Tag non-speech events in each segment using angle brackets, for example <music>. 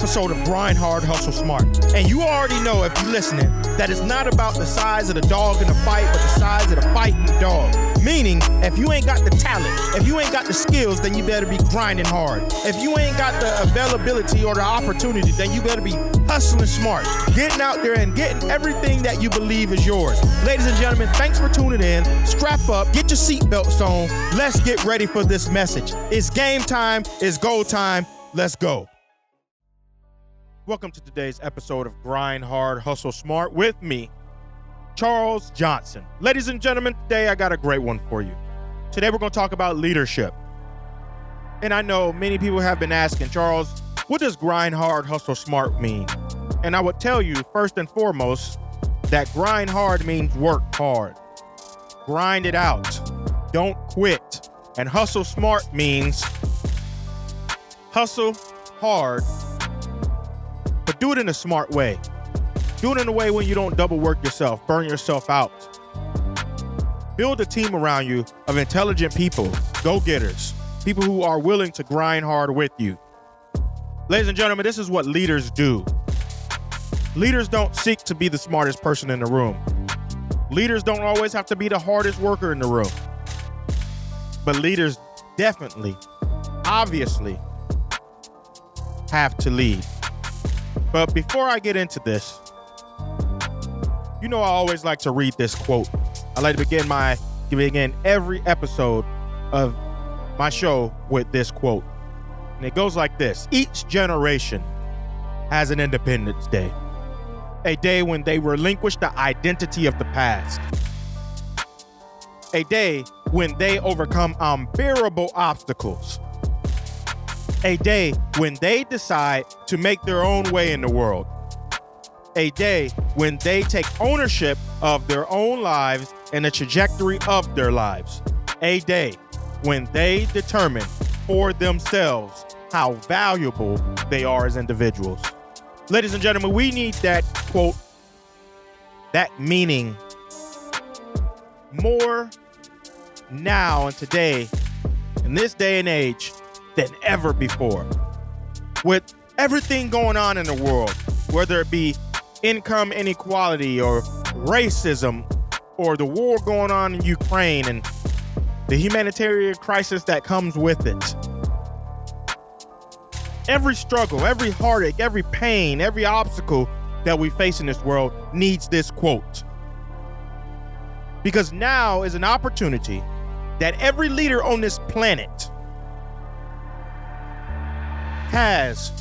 Episode of Grind Hard, Hustle Smart. And you already know, if you're listening, that it's not about the size of the dog in the fight, but the size of the fight in the dog. Meaning, if you ain't got the talent, if you ain't got the skills, then you better be grinding hard. If you ain't got the availability or the opportunity, then you better be hustling smart, getting out there and getting everything that you believe is yours. Ladies and gentlemen, thanks for tuning in. Strap up, get your seatbelts on. Let's get ready for this message. It's game time, it's goal time. Let's go. Welcome to today's episode of Grind Hard, Hustle Smart with me, Charles Johnson. Ladies and gentlemen, today I got a great one for you. Today we're going to talk about leadership. And I know many people have been asking, Charles, what does grind hard, hustle smart mean? And I would tell you, first and foremost, that grind hard means work hard. Grind it out. Don't quit. And hustle smart means hustle hard but do it in a smart way. Do it in a way when you don't double work yourself, burn yourself out. Build a team around you of intelligent people, go getters, people who are willing to grind hard with you. Ladies and gentlemen, this is what leaders do. Leaders don't seek to be the smartest person in the room. Leaders don't always have to be the hardest worker in the room. But leaders definitely, obviously, have to lead. But before I get into this, you know I always like to read this quote. I like to begin my begin every episode of my show with this quote. And it goes like this Each generation has an Independence Day, a day when they relinquish the identity of the past, a day when they overcome unbearable obstacles a day when they decide to make their own way in the world. A day when they take ownership of their own lives and the trajectory of their lives. A day when they determine for themselves how valuable they are as individuals. Ladies and gentlemen, we need that quote, that meaning more now and today, in this day and age, than ever before. With everything going on in the world, whether it be income inequality or racism or the war going on in Ukraine and the humanitarian crisis that comes with it. Every struggle, every heartache, every pain, every obstacle that we face in this world needs this quote. Because now is an opportunity that every leader on this planet has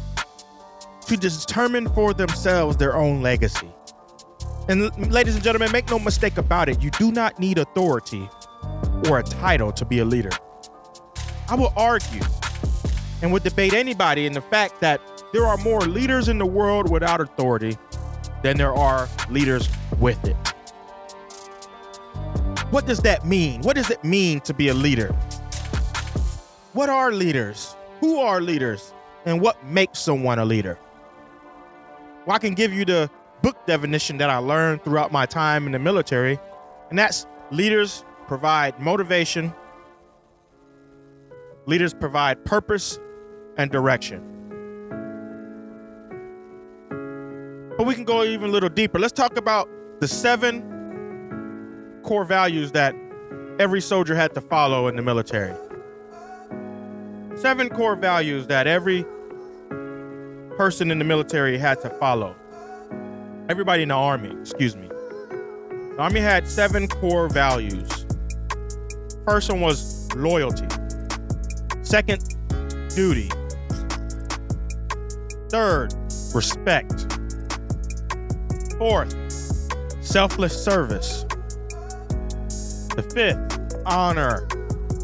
to determine for themselves their own legacy. And ladies and gentlemen, make no mistake about it, you do not need authority or a title to be a leader. I will argue and would debate anybody in the fact that there are more leaders in the world without authority than there are leaders with it. What does that mean? What does it mean to be a leader? What are leaders? Who are leaders? And what makes someone a leader. Well, I can give you the book definition that I learned throughout my time in the military, and that's leaders provide motivation, leaders provide purpose and direction. But we can go even a little deeper. Let's talk about the seven core values that every soldier had to follow in the military. Seven core values that every person in the military had to follow. Everybody in the army, excuse me. The army had seven core values. First one was loyalty. Second, duty. Third, respect. Fourth, selfless service. The fifth, honor.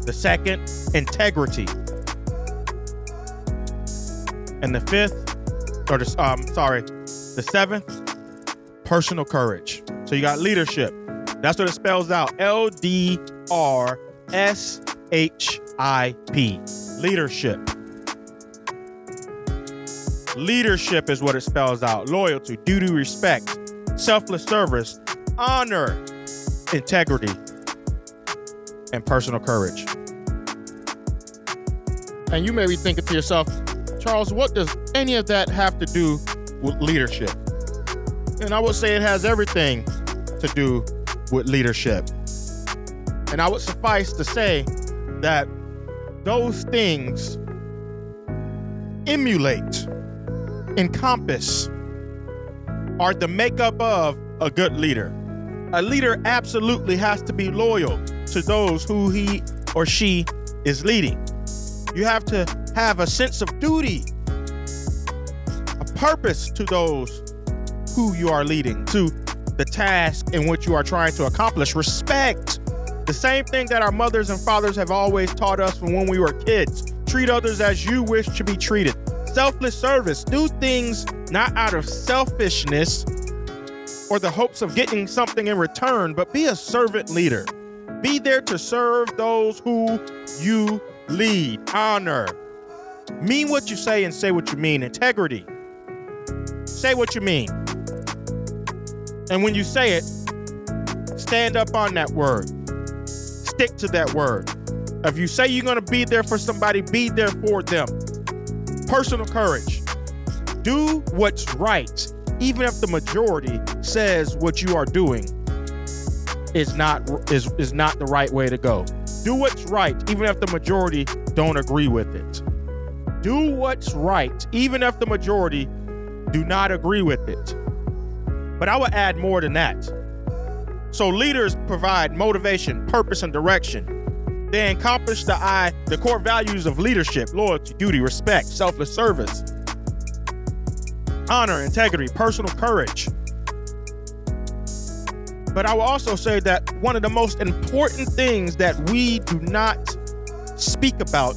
The second, integrity. And the fifth, or the, um, sorry, the seventh, personal courage. So you got leadership. That's what it spells out. L D R S H I P. Leadership. Leadership is what it spells out. Loyalty, duty, respect, selfless service, honor, integrity, and personal courage. And you may be thinking to yourself, Charles, what does any of that have to do with leadership? And I would say it has everything to do with leadership. And I would suffice to say that those things emulate, encompass, are the makeup of a good leader. A leader absolutely has to be loyal to those who he or she is leading. You have to have a sense of duty, a purpose to those who you are leading, to the task in which you are trying to accomplish. Respect. The same thing that our mothers and fathers have always taught us from when we were kids. Treat others as you wish to be treated. Selfless service. Do things not out of selfishness or the hopes of getting something in return, but be a servant leader. Be there to serve those who you lead. Honor. Mean what you say and say what you mean. Integrity. Say what you mean. And when you say it, stand up on that word. Stick to that word. If you say you're going to be there for somebody, be there for them. Personal courage. Do what's right, even if the majority says what you are doing is not is is not the right way to go. Do what's right, even if the majority don't agree with it. Do what's right, even if the majority do not agree with it. But I would add more than that. So leaders provide motivation, purpose, and direction. They accomplish the I, the core values of leadership, loyalty, duty, respect, selfless service, honor, integrity, personal courage. But I will also say that one of the most important things that we do not speak about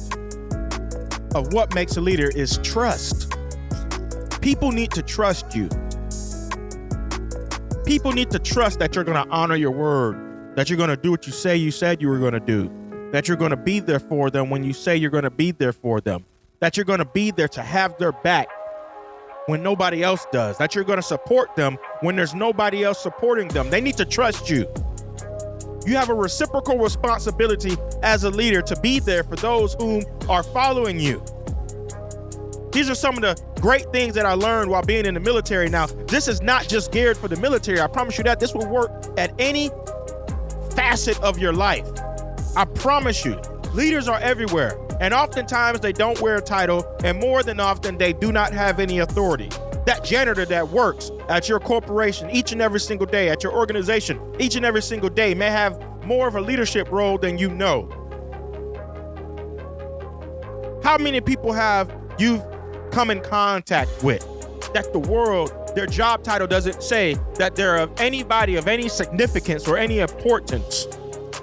of what makes a leader is trust. People need to trust you people need to trust that you're going to honor your word, that you're going to do what you say you said you were going to do, that you're going to be there for them when you say you're going to be there for them, that you're going to be there to have their back when nobody else does, that you're going to support them when there's nobody else supporting them. They need to trust you. You have a reciprocal responsibility as a leader to be there for those whom are following you. These are some of the great things that I learned while being in the military. Now, this is not just geared for the military. I promise you that this will work at any facet of your life. I promise you. Leaders are everywhere, and oftentimes they don't wear a title, and more than often they do not have any authority. That janitor that works at your corporation each and every single day, at your organization each and every single day, may have more of a leadership role than you know. How many people have you come in contact with. That the world, their job title doesn't say that they're of anybody of any significance or any importance.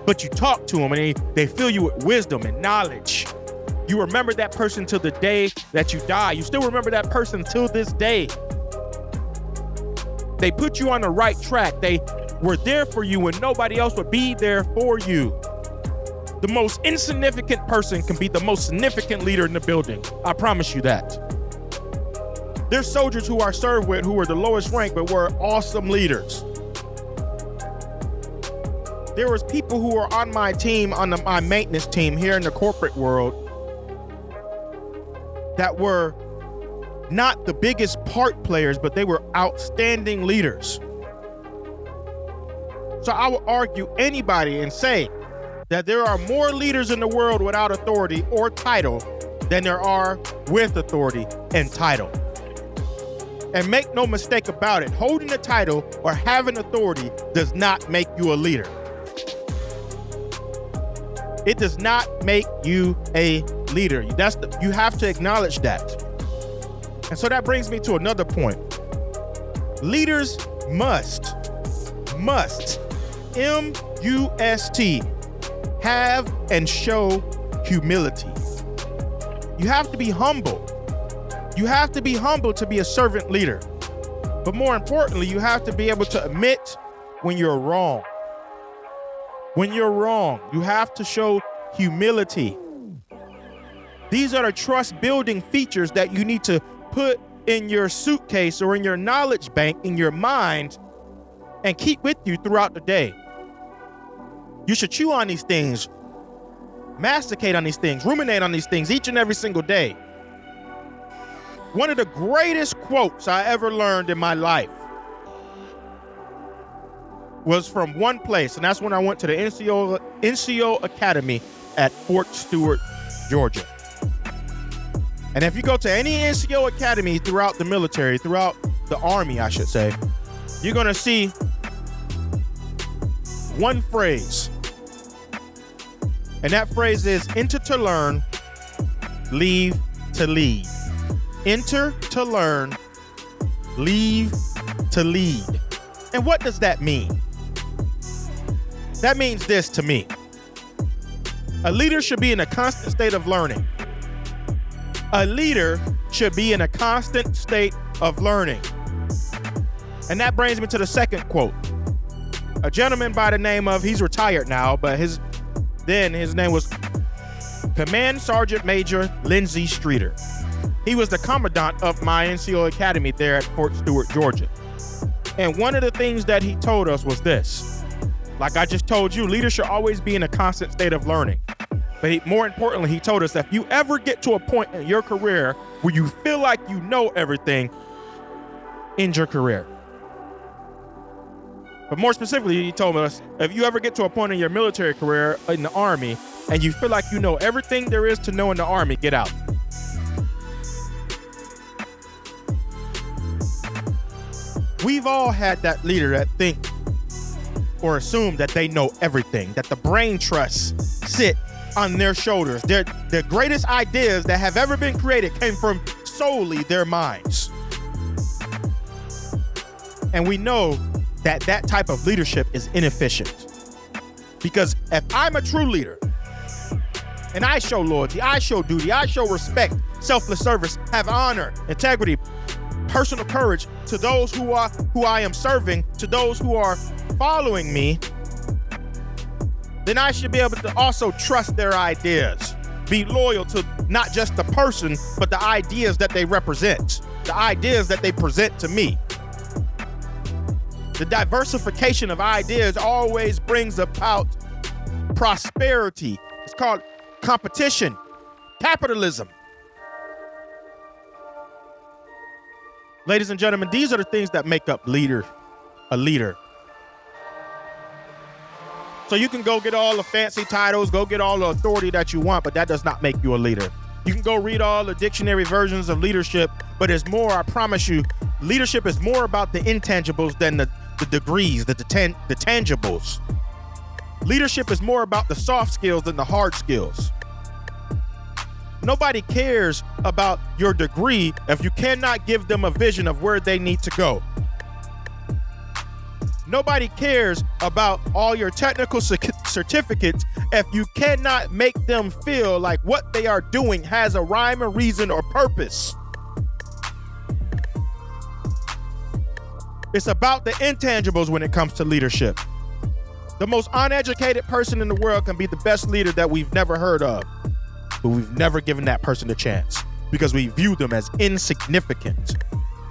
But you talk to them and they, they fill you with wisdom and knowledge. You remember that person till the day that you die. You still remember that person till this day. They put you on the right track. They were there for you when nobody else would be there for you. The most insignificant person can be the most significant leader in the building. I promise you that. There's soldiers who I served with who were the lowest rank but were awesome leaders. There was people who were on my team, on the, my maintenance team here in the corporate world, that were not the biggest part players, but they were outstanding leaders. So I would argue anybody and say that there are more leaders in the world without authority or title than there are with authority and title. And make no mistake about it, holding a title or having authority does not make you a leader. It does not make you a leader. That's the, you have to acknowledge that. And so that brings me to another point. Leaders must, must, M U S T, have and show humility. You have to be humble. You have to be humble to be a servant leader. But more importantly, you have to be able to admit when you're wrong. When you're wrong, you have to show humility. These are the trust building features that you need to put in your suitcase or in your knowledge bank in your mind and keep with you throughout the day. You should chew on these things, masticate on these things, ruminate on these things each and every single day. One of the greatest quotes I ever learned in my life was from one place, and that's when I went to the NCO, NCO Academy at Fort Stewart, Georgia. And if you go to any NCO Academy throughout the military, throughout the Army, I should say, you're going to see one phrase. And that phrase is enter to learn, leave to lead. Enter to learn, leave to lead. And what does that mean? That means this to me. A leader should be in a constant state of learning. A leader should be in a constant state of learning. And that brings me to the second quote. A gentleman by the name of, he's retired now, but his then his name was Command Sergeant Major Lindsey Streeter. He was the commandant of my NCO Academy there at Fort Stewart, Georgia. And one of the things that he told us was this. Like I just told you, leaders should always be in a constant state of learning. But he, more importantly, he told us that if you ever get to a point in your career where you feel like you know everything, end your career. But more specifically, he told us if you ever get to a point in your military career in the Army and you feel like you know everything there is to know in the Army, get out. We've all had that leader that think or assume that they know everything, that the brain trusts sit on their shoulders. Their, the greatest ideas that have ever been created came from solely their minds. And we know that that type of leadership is inefficient. Because if I'm a true leader and I show loyalty, I show duty, I show respect, selfless service, have honor, integrity, personal courage to those who are who I am serving, to those who are following me, then I should be able to also trust their ideas. Be loyal to not just the person, but the ideas that they represent, the ideas that they present to me. The diversification of ideas always brings about prosperity. It's called competition, capitalism. Ladies and gentlemen, these are the things that make up leader, a leader. So you can go get all the fancy titles, go get all the authority that you want, but that does not make you a leader. You can go read all the dictionary versions of leadership, but it's more, I promise you, leadership is more about the intangibles than the, the degrees, the, the, the tangibles. Leadership is more about the soft skills than the hard skills. Nobody cares about your degree if you cannot give them a vision of where they need to go. Nobody cares about all your technical certificates if you cannot make them feel like what they are doing has a rhyme or reason or purpose. It's about the intangibles when it comes to leadership. The most uneducated person in the world can be the best leader that we've never heard of, but we've never given that person a chance because we view them as insignificant,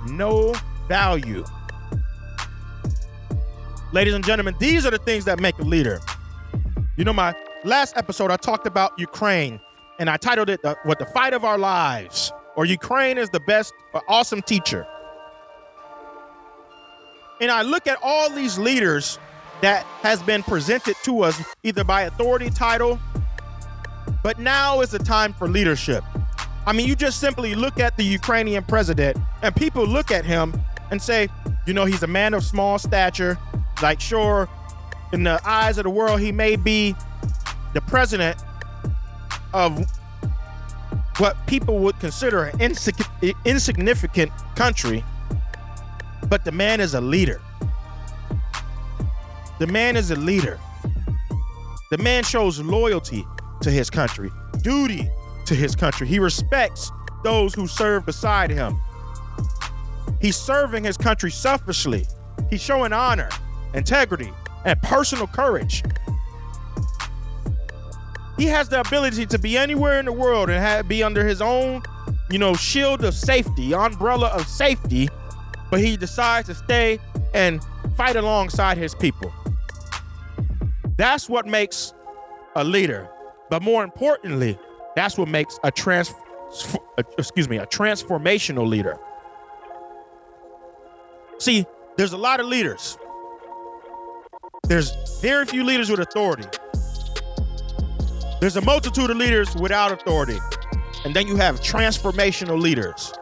no value. Ladies and gentlemen, these are the things that make a leader. You know, my last episode, I talked about Ukraine and I titled it the, What the Fight of Our Lives, or Ukraine is the best, or awesome teacher. And I look at all these leaders that has been presented to us either by authority title, but now is the time for leadership. I mean, you just simply look at the Ukrainian president, and people look at him and say, you know, he's a man of small stature. Like, sure, in the eyes of the world, he may be the president of what people would consider an insig- insignificant country, but the man is a leader. The man is a leader. The man shows loyalty to his country, duty to his country. He respects those who serve beside him. He's serving his country selfishly. He's showing honor integrity, and personal courage. He has the ability to be anywhere in the world and have, be under his own, you know, shield of safety, umbrella of safety, but he decides to stay and fight alongside his people. That's what makes a leader. But more importantly, that's what makes a trans- trans excuse me, a transformational leader. See, there's a lot of leaders. There's very few leaders with authority. There's a multitude of leaders without authority. And then you have transformational leaders.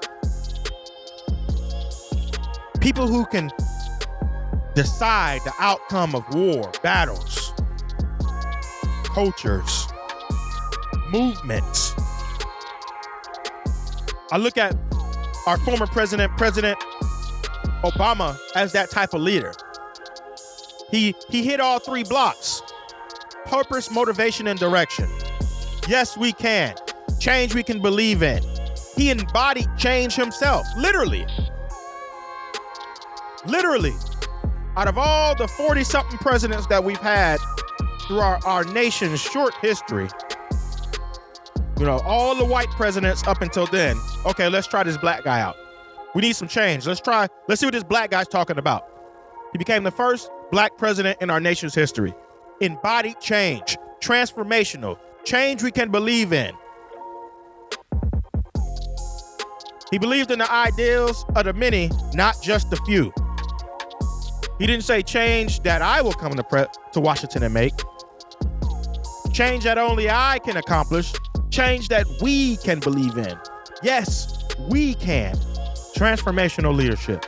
People who can decide the outcome of war, battles, cultures, movements. I look at our former president, President Obama, as that type of leader. He he hit all three blocks. Purpose, motivation, and direction. Yes, we can. Change we can believe in. He embodied change himself, literally. Literally. Out of all the 40 something presidents that we've had through our, our nation's short history, you know, all the white presidents up until then, okay, let's try this black guy out. We need some change. Let's try, let's see what this black guy's talking about. He became the first black president in our nation's history. Embodied change, transformational, change we can believe in. He believed in the ideals of the many, not just the few. He didn't say change that I will come to, to Washington and make. Change that only I can accomplish. Change that we can believe in. Yes, we can. Transformational leadership.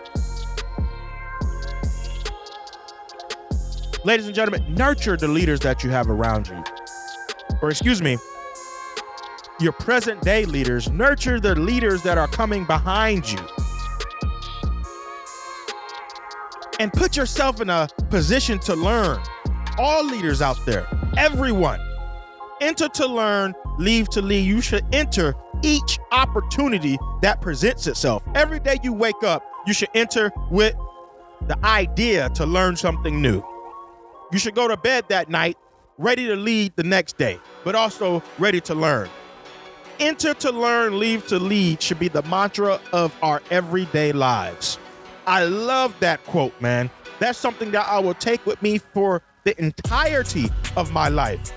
Ladies and gentlemen, nurture the leaders that you have around you. Or, excuse me, your present day leaders. Nurture the leaders that are coming behind you. And put yourself in a position to learn. All leaders out there, everyone. Enter to learn, leave to lead. You should enter each opportunity that presents itself. Every day you wake up, you should enter with the idea to learn something new. You should go to bed that night ready to lead the next day, but also ready to learn. Enter to learn, leave to lead should be the mantra of our everyday lives. I love that quote, man. That's something that I will take with me for the entirety of my life.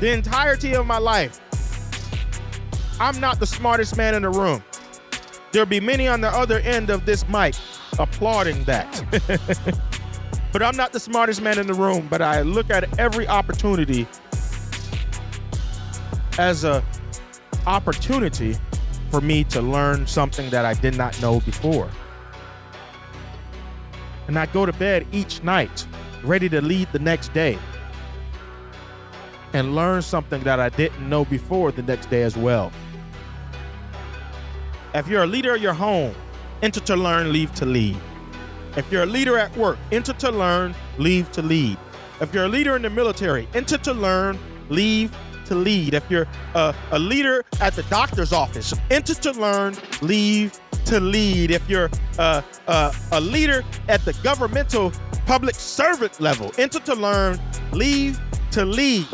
The entirety of my life. I'm not the smartest man in the room. There'll be many on the other end of this mic applauding that. <laughs> but I'm not the smartest man in the room, but I look at every opportunity as a opportunity for me to learn something that I did not know before. And I go to bed each night ready to lead the next day and learn something that I didn't know before the next day as well. If you're a leader of your home, enter to learn, leave to lead. If you're a leader at work, enter to learn, leave to lead. If you're a leader in the military, enter to learn, leave to lead. If you're a, a leader at the doctor's office, enter to learn, leave to lead. If you're a, leader at the governmental public servant level, enter to learn, leave to lead.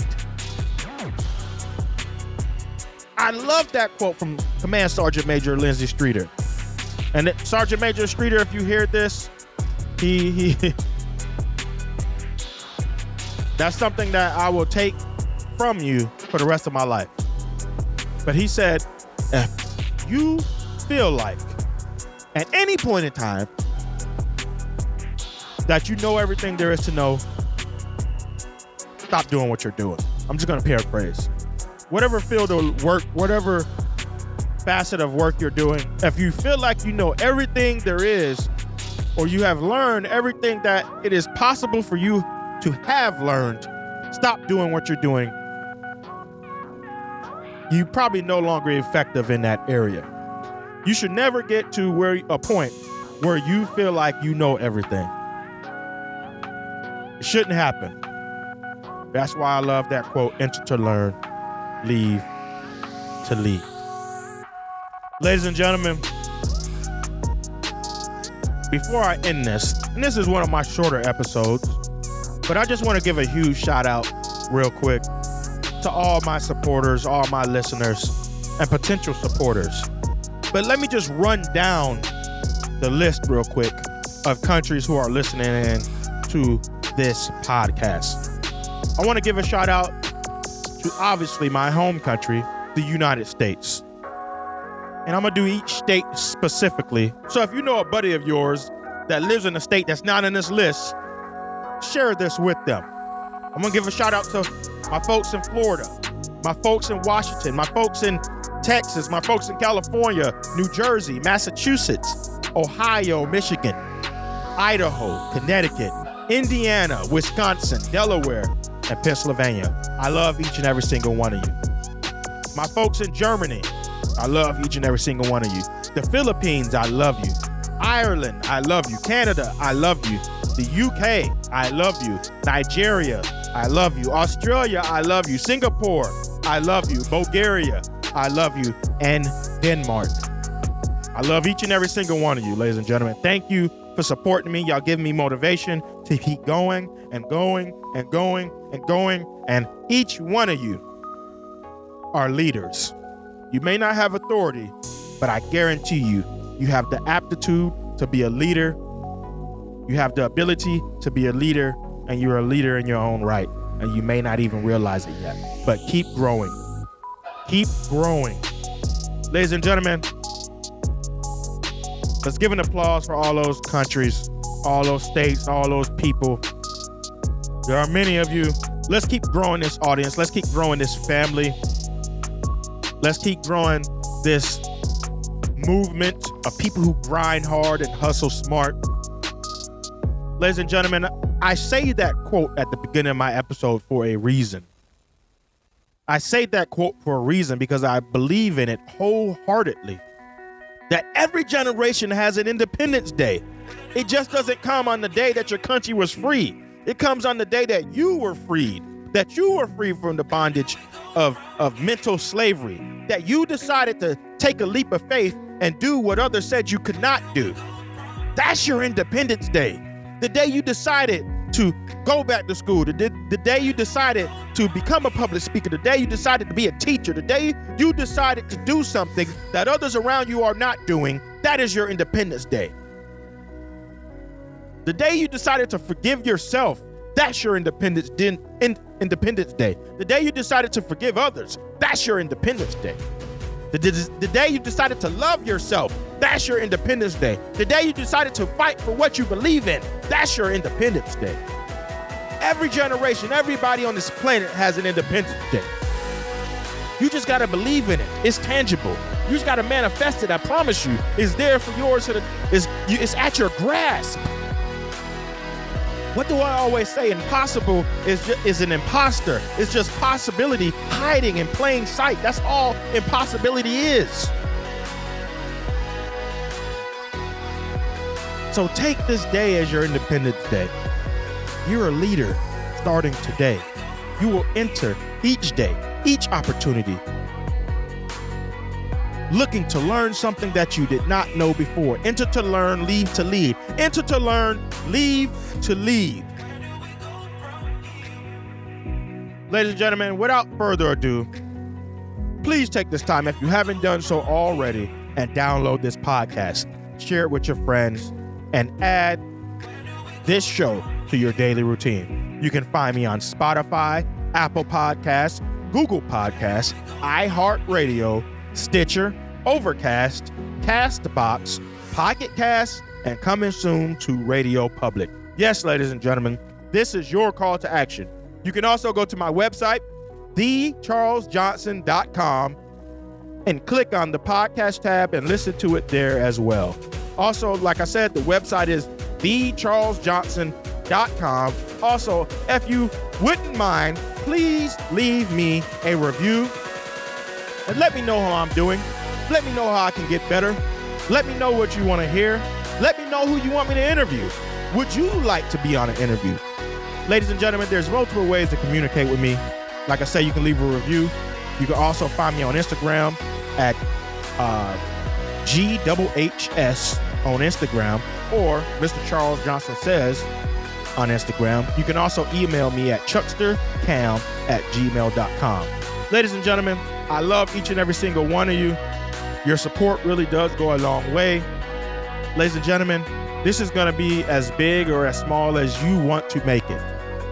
I love that quote from Command Sergeant Major Lindsey Streeter. And Sergeant Major Streeter, if you hear this, he he that's something that I will take from you for the rest of my life. But he said, if you feel like at any point in time that you know everything there is to know, stop doing what you're doing. I'm just gonna paraphrase whatever field of work, whatever facet of work you're doing, if you feel like you know everything there is, or you have learned everything that it is possible for you to have learned, stop doing what you're doing. You probably no longer effective in that area. You should never get to where a point where you feel like you know everything. It shouldn't happen. That's why I love that quote, enter to learn, leave to lead. Ladies and gentlemen, before I end this, and this is one of my shorter episodes, but I just want to give a huge shout out real quick to all my supporters, all my listeners, and potential supporters. But let me just run down the list real quick of countries who are listening in to this podcast. I want to give a shout out to obviously my home country, the United States. And I'm gonna do each state specifically. So if you know a buddy of yours that lives in a state that's not in this list, share this with them. I'm gonna give a shout out to my folks in Florida, my folks in Washington, my folks in Texas, my folks in California, New Jersey, Massachusetts, Ohio, Michigan, Idaho, Connecticut, Indiana, Wisconsin, Delaware, and Pennsylvania. I love each and every single one of you. My folks in Germany, I love each and every single one of you. The Philippines, I love you. Ireland, I love you. Canada, I love you. The UK, I love you. Nigeria, I love you. Australia, I love you. Singapore, I love you. Bulgaria, I love you. And Denmark. I love each and every single one of you, ladies and gentlemen. Thank you for supporting me. Y'all giving me motivation to keep going and going and going and going. And each one of you are leaders. You may not have authority, but I guarantee you, you have the aptitude to be a leader. You have the ability to be a leader, and you're a leader in your own right. And you may not even realize it yet. But keep growing. Keep growing. Ladies and gentlemen, let's give an applause for all those countries, all those states, all those people. There are many of you. Let's keep growing this audience. Let's keep growing this family. Let's keep growing this movement of people who grind hard and hustle smart. Ladies and gentlemen, I say that quote at the beginning of my episode for a reason. I say that quote for a reason because I believe in it wholeheartedly. That every generation has an Independence Day. It just doesn't come on the day that your country was free. It comes on the day that you were freed, that you were free from the bondage of, of mental slavery, that you decided to take a leap of faith and do what others said you could not do. That's your Independence Day. The day you decided to go back to school, the, the day you decided to become a public speaker, the day you decided to be a teacher, the day you decided to do something that others around you are not doing, that is your Independence Day. The day you decided to forgive yourself, that's your Independence, in, Independence Day. The day you decided to forgive others, that's your Independence Day. The, the, the, day you decided to love yourself, that's your Independence Day. The day you decided to fight for what you believe in, that's your Independence Day. Every generation, everybody on this planet has an Independence Day. You just gotta believe in it. It's tangible. You just gotta manifest it. I promise you, it's there for yours. It's, it's at your grasp. What do I always say? Impossible is just, is an imposter. It's just possibility hiding in plain sight. That's all impossibility is. So take this day as your Independence Day. You're a leader starting today. You will enter each day, each opportunity, looking to learn something that you did not know before. Enter to learn, leave to lead. Enter to learn, leave to lead. Ladies and gentlemen, without further ado, please take this time, if you haven't done so already, and download this podcast. Share it with your friends and add this show to your daily routine. You can find me on Spotify, Apple Podcasts, Google Podcasts, iHeartRadio, Stitcher, Overcast, Castbox, Pocket Cast, and coming soon to Radio Public. Yes, ladies and gentlemen, this is your call to action. You can also go to my website, thecharlesjohnson.com, and click on the podcast tab and listen to it there as well. Also, like I said, the website is thecharlesjohnson.com. Also, if you wouldn't mind, please leave me a review let me know how I'm doing. Let me know how I can get better. Let me know what you want to hear. Let me know who you want me to interview. Would you like to be on an interview? Ladies and gentlemen, there's multiple ways to communicate with me. Like I say, you can leave a review. You can also find me on Instagram at uh, on Instagram or Mr. Charles Johnson Says on Instagram. You can also email me at chuckstercam at gmail.com. Ladies and gentlemen, I love each and every single one of you. Your support really does go a long way. Ladies and gentlemen, this is going to be as big or as small as you want to make it.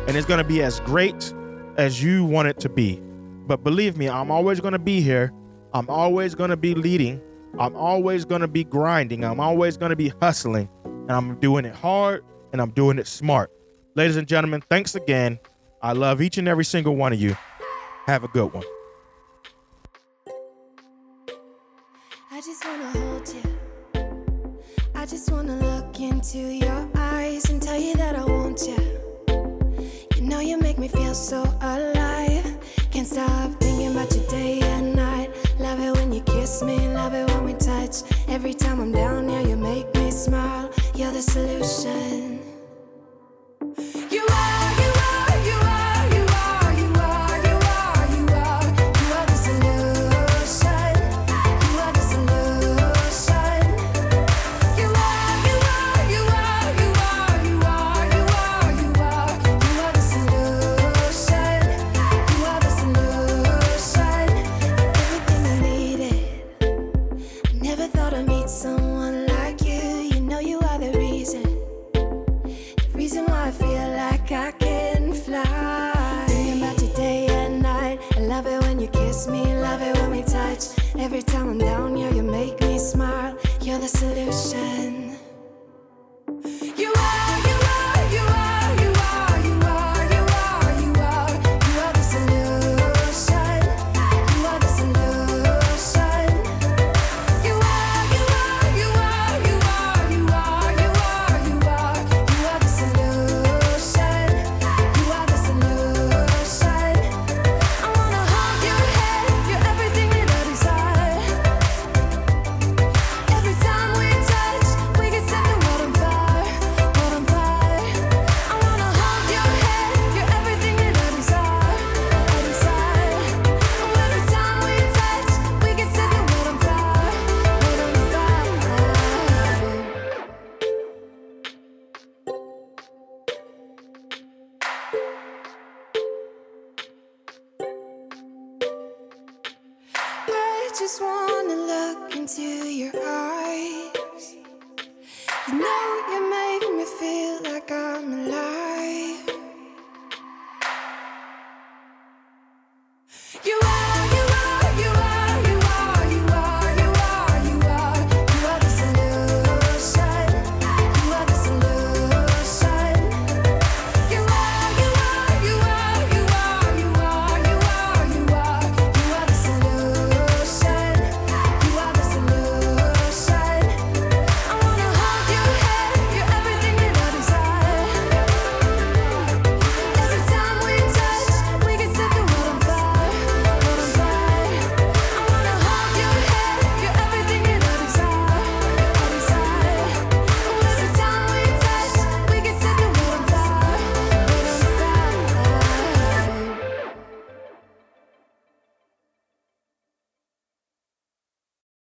And it's going to be as great as you want it to be. But believe me, I'm always going to be here. I'm always going to be leading. I'm always going to be grinding. I'm always going to be hustling. And I'm doing it hard and I'm doing it smart. Ladies and gentlemen, thanks again. I love each and every single one of you. Have a good one. I just wanna hold you. I just wanna look into your eyes and tell you that I want you. You know you make me feel so alive. Can't stop thinking about you day and night. Love it when you kiss me, love it when we touch. Every time I'm down, you make me smile. You're the solution.